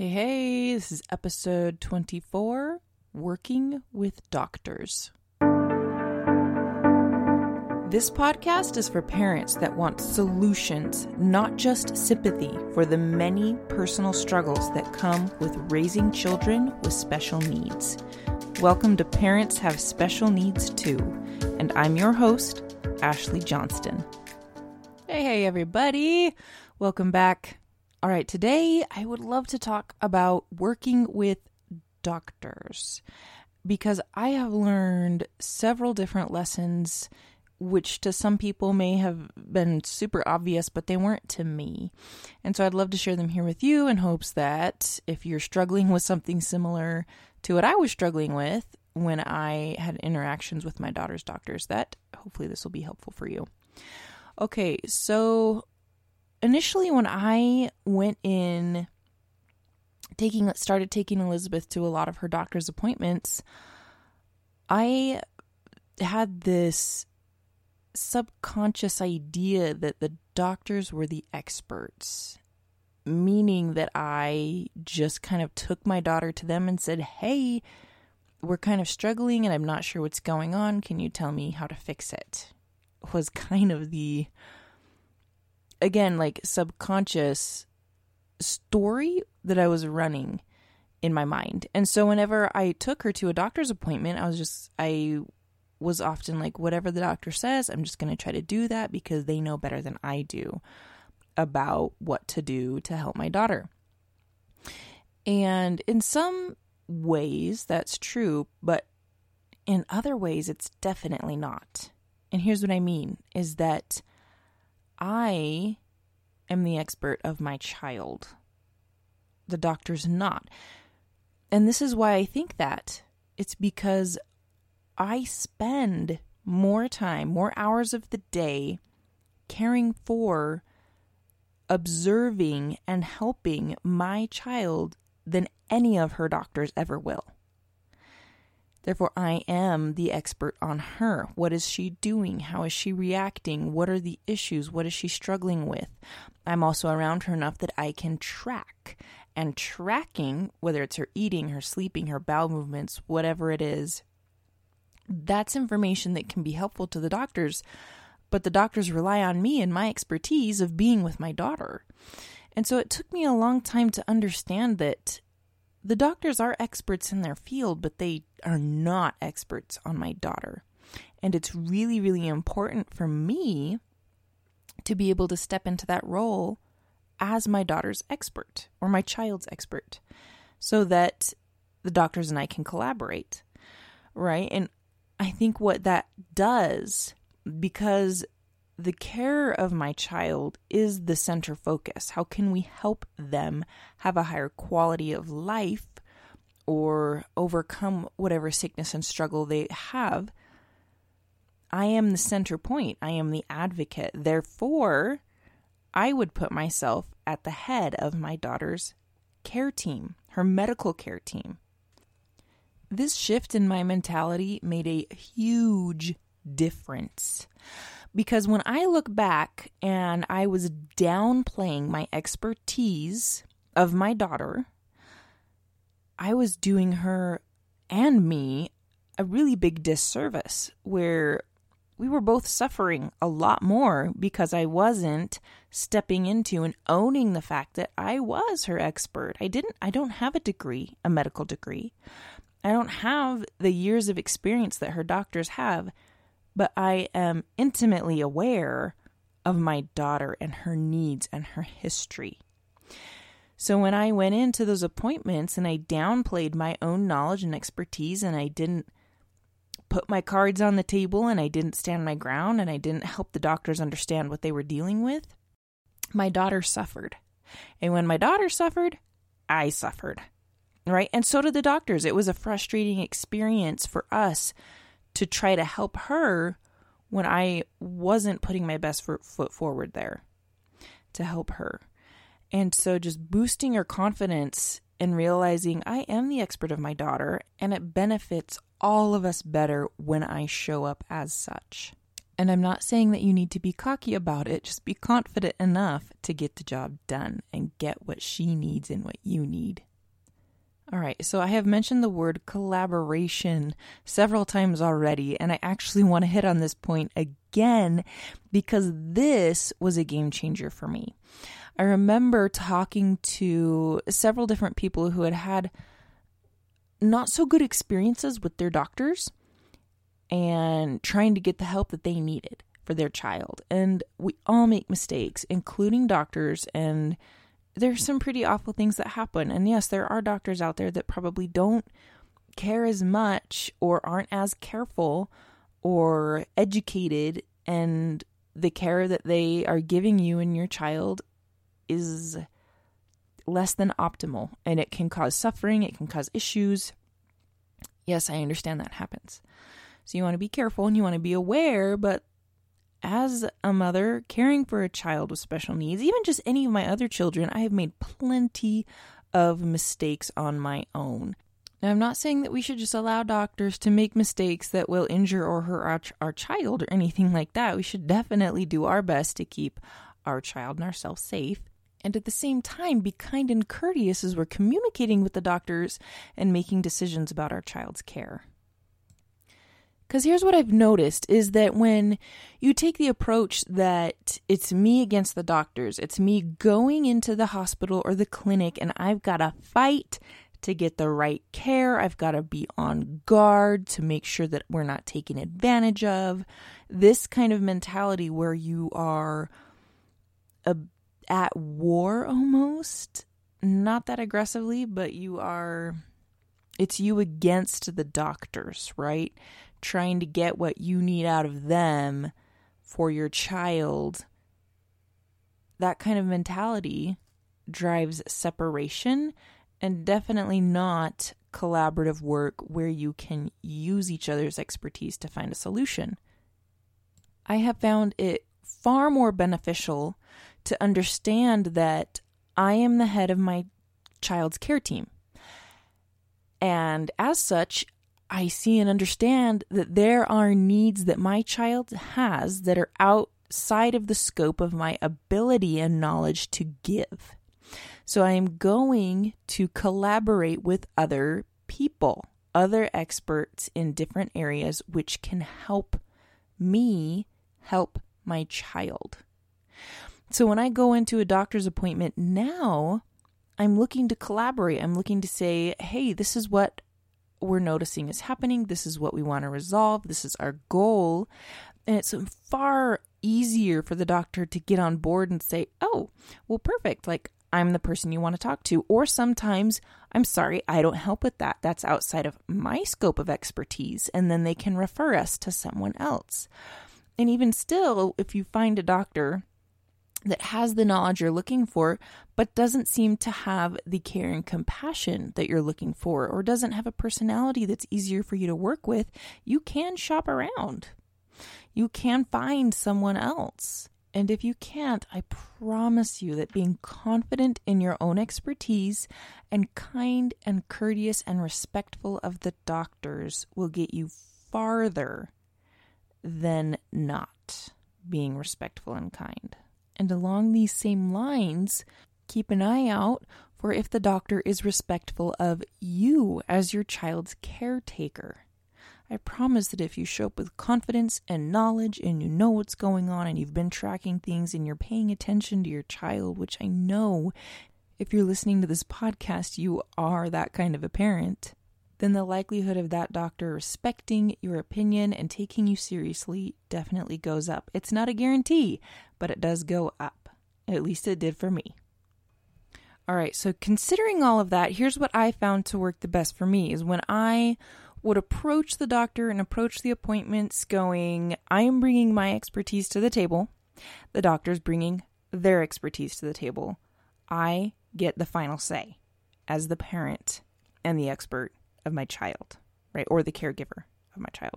Hey, hey, this is episode 24 Working with Doctors. This podcast is for parents that want solutions, not just sympathy, for the many personal struggles that come with raising children with special needs. Welcome to Parents Have Special Needs Too, and I'm your host, Ashley Johnston. Hey, hey, everybody. Welcome back. All right, today I would love to talk about working with doctors because I have learned several different lessons which to some people may have been super obvious, but they weren't to me. And so I'd love to share them here with you in hopes that if you're struggling with something similar to what I was struggling with when I had interactions with my daughter's doctors, that hopefully this will be helpful for you. Okay, so initially when I went in taking started taking Elizabeth to a lot of her doctor's appointments, I had this subconscious idea that the doctors were the experts, meaning that I just kind of took my daughter to them and said, Hey, we're kind of struggling and I'm not sure what's going on. Can you tell me how to fix it? Was kind of the, again, like subconscious story that I was running in my mind. And so whenever I took her to a doctor's appointment, I was just, I was often like, whatever the doctor says, I'm just going to try to do that because they know better than I do about what to do to help my daughter. And in some ways, that's true, but in other ways, it's definitely not. And here's what I mean is that I am the expert of my child. The doctor's not. And this is why I think that. It's because I spend more time, more hours of the day caring for, observing, and helping my child than any of her doctors ever will. Therefore, I am the expert on her. What is she doing? How is she reacting? What are the issues? What is she struggling with? I'm also around her enough that I can track. And tracking, whether it's her eating, her sleeping, her bowel movements, whatever it is, that's information that can be helpful to the doctors, but the doctors rely on me and my expertise of being with my daughter. And so it took me a long time to understand that the doctors are experts in their field, but they are not experts on my daughter. And it's really, really important for me to be able to step into that role as my daughter's expert or my child's expert so that the doctors and I can collaborate. Right. And I think what that does, because the care of my child is the center focus. How can we help them have a higher quality of life or overcome whatever sickness and struggle they have? I am the center point. I am the advocate. Therefore, I would put myself at the head of my daughter's care team, her medical care team. This shift in my mentality made a huge difference. Because when I look back and I was downplaying my expertise of my daughter, I was doing her and me a really big disservice where we were both suffering a lot more because I wasn't stepping into and owning the fact that I was her expert. I didn't I don't have a degree, a medical degree. I don't have the years of experience that her doctors have, but I am intimately aware of my daughter and her needs and her history. So when I went into those appointments and I downplayed my own knowledge and expertise and I didn't put my cards on the table and I didn't stand my ground and I didn't help the doctors understand what they were dealing with, my daughter suffered. And when my daughter suffered, I suffered right? And so did the doctors. It was a frustrating experience for us to try to help her when I wasn't putting my best foot forward there to help her. And so just boosting her confidence and realizing I am the expert of my daughter and it benefits all of us better when I show up as such. And I'm not saying that you need to be cocky about it, just be confident enough to get the job done and get what she needs and what you need All right, so I have mentioned the word collaboration several times already, and I actually want to hit on this point again because this was a game changer for me. I remember talking to several different people who had had not so good experiences with their doctors and trying to get the help that they needed for their child. And we all make mistakes, including doctors, and there's some pretty awful things that happen. And yes, there are doctors out there that probably don't care as much or aren't as careful or educated and the care that they are giving you and your child is less than optimal and it can cause suffering, it can cause issues. Yes, I understand that happens. So you want to be careful and you want to be aware, but as a mother caring for a child with special needs, even just any of my other children, I have made plenty of mistakes on my own. Now, I'm not saying that we should just allow doctors to make mistakes that will injure or hurt our, our child or anything like that. We should definitely do our best to keep our child and ourselves safe. And at the same time, be kind and courteous as we're communicating with the doctors and making decisions about our child's care. Because here's what I've noticed is that when you take the approach that it's me against the doctors, it's me going into the hospital or the clinic and I've got to fight to get the right care. I've got to be on guard to make sure that we're not taken advantage of. This kind of mentality where you are a, at war almost, not that aggressively, but you are, it's you against the doctors, right? Trying to get what you need out of them for your child, that kind of mentality drives separation and definitely not collaborative work where you can use each other's expertise to find a solution. I have found it far more beneficial to understand that I am the head of my child's care team. And as such, I see and understand that there are needs that my child has that are outside of the scope of my ability and knowledge to give. So I am going to collaborate with other people, other experts in different areas, which can help me help my child. So when I go into a doctor's appointment now, I'm looking to collaborate. I'm looking to say, hey, this is what we're noticing is happening. This is what we want to resolve. This is our goal. And it's far easier for the doctor to get on board and say, oh, well, perfect. Like, I'm the person you want to talk to. Or sometimes, I'm sorry, I don't help with that. That's outside of my scope of expertise. And then they can refer us to someone else. And even still, if you find a doctor that has the knowledge you're looking for, but doesn't seem to have the care and compassion that you're looking for, or doesn't have a personality that's easier for you to work with, you can shop around. You can find someone else. And if you can't, I promise you that being confident in your own expertise and kind and courteous and respectful of the doctors will get you farther than not being respectful and kind. And along these same lines, keep an eye out for if the doctor is respectful of you as your child's caretaker. I promise that if you show up with confidence and knowledge and you know what's going on and you've been tracking things and you're paying attention to your child, which I know if you're listening to this podcast, you are that kind of a parent, then the likelihood of that doctor respecting your opinion and taking you seriously definitely goes up. It's not a guarantee, but it does go up. At least it did for me. All right, so considering all of that, here's what I found to work the best for me is when I would approach the doctor and approach the appointments going, I am bringing my expertise to the table. The doctor's bringing their expertise to the table. I get the final say as the parent and the expert of my child, right? Or the caregiver of my child.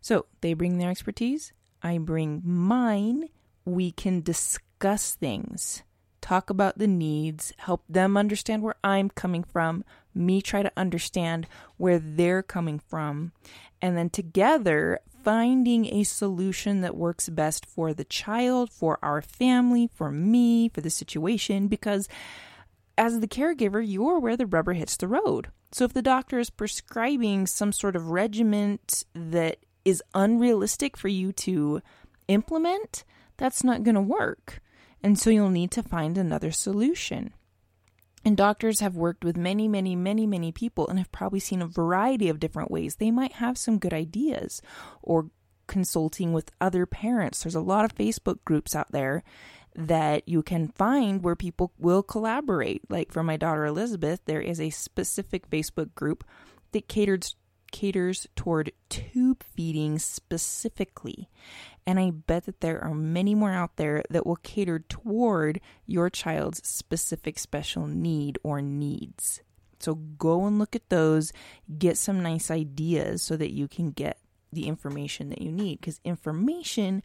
So they bring their expertise, I bring mine. We can discuss things, talk about the needs, help them understand where I'm coming from, me try to understand where they're coming from, and then together finding a solution that works best for the child, for our family, for me, for the situation, because as the caregiver, you're where the rubber hits the road. So if the doctor is prescribing some sort of regiment that is unrealistic for you to implement, that's not going to work. And so you'll need to find another solution. And doctors have worked with many, many, many, many people and have probably seen a variety of different ways. They might have some good ideas or consulting with other parents. There's a lot of Facebook groups out there that you can find where people will collaborate. Like for my daughter Elizabeth, there is a specific Facebook group that caters caters toward tube feeding specifically. And I bet that there are many more out there that will cater toward your child's specific special need or needs. So go and look at those, get some nice ideas so that you can get the information that you need because information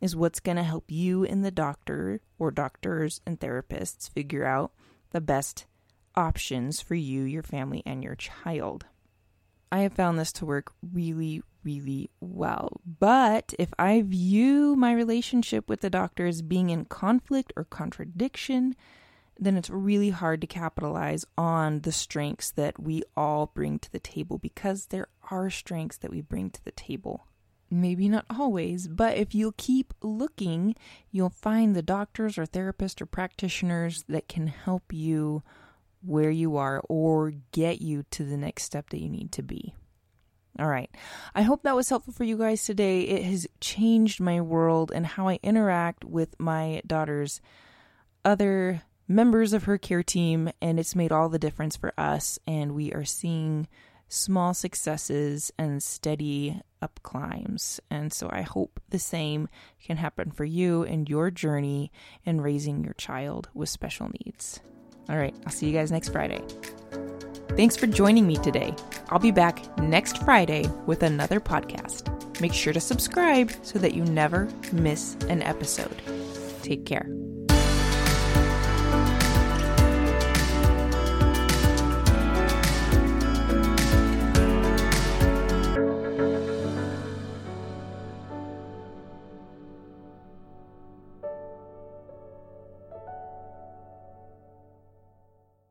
is what's going to help you and the doctor or doctors and therapists figure out the best options for you, your family, and your child. I have found this to work really, really well. But if I view my relationship with the doctor as being in conflict or contradiction, then it's really hard to capitalize on the strengths that we all bring to the table because there are strengths that we bring to the table. Maybe not always, but if you'll keep looking, you'll find the doctors or therapists or practitioners that can help you where you are or get you to the next step that you need to be. All right. I hope that was helpful for you guys today. It has changed my world and how I interact with my daughter's other members of her care team, and it's made all the difference for us. And we are seeing small successes and steady up climbs. And so I hope the same can happen for you in your journey in raising your child with special needs. All right, I'll see you guys next Friday. Thanks for joining me today. I'll be back next Friday with another podcast. Make sure to subscribe so that you never miss an episode. Take care.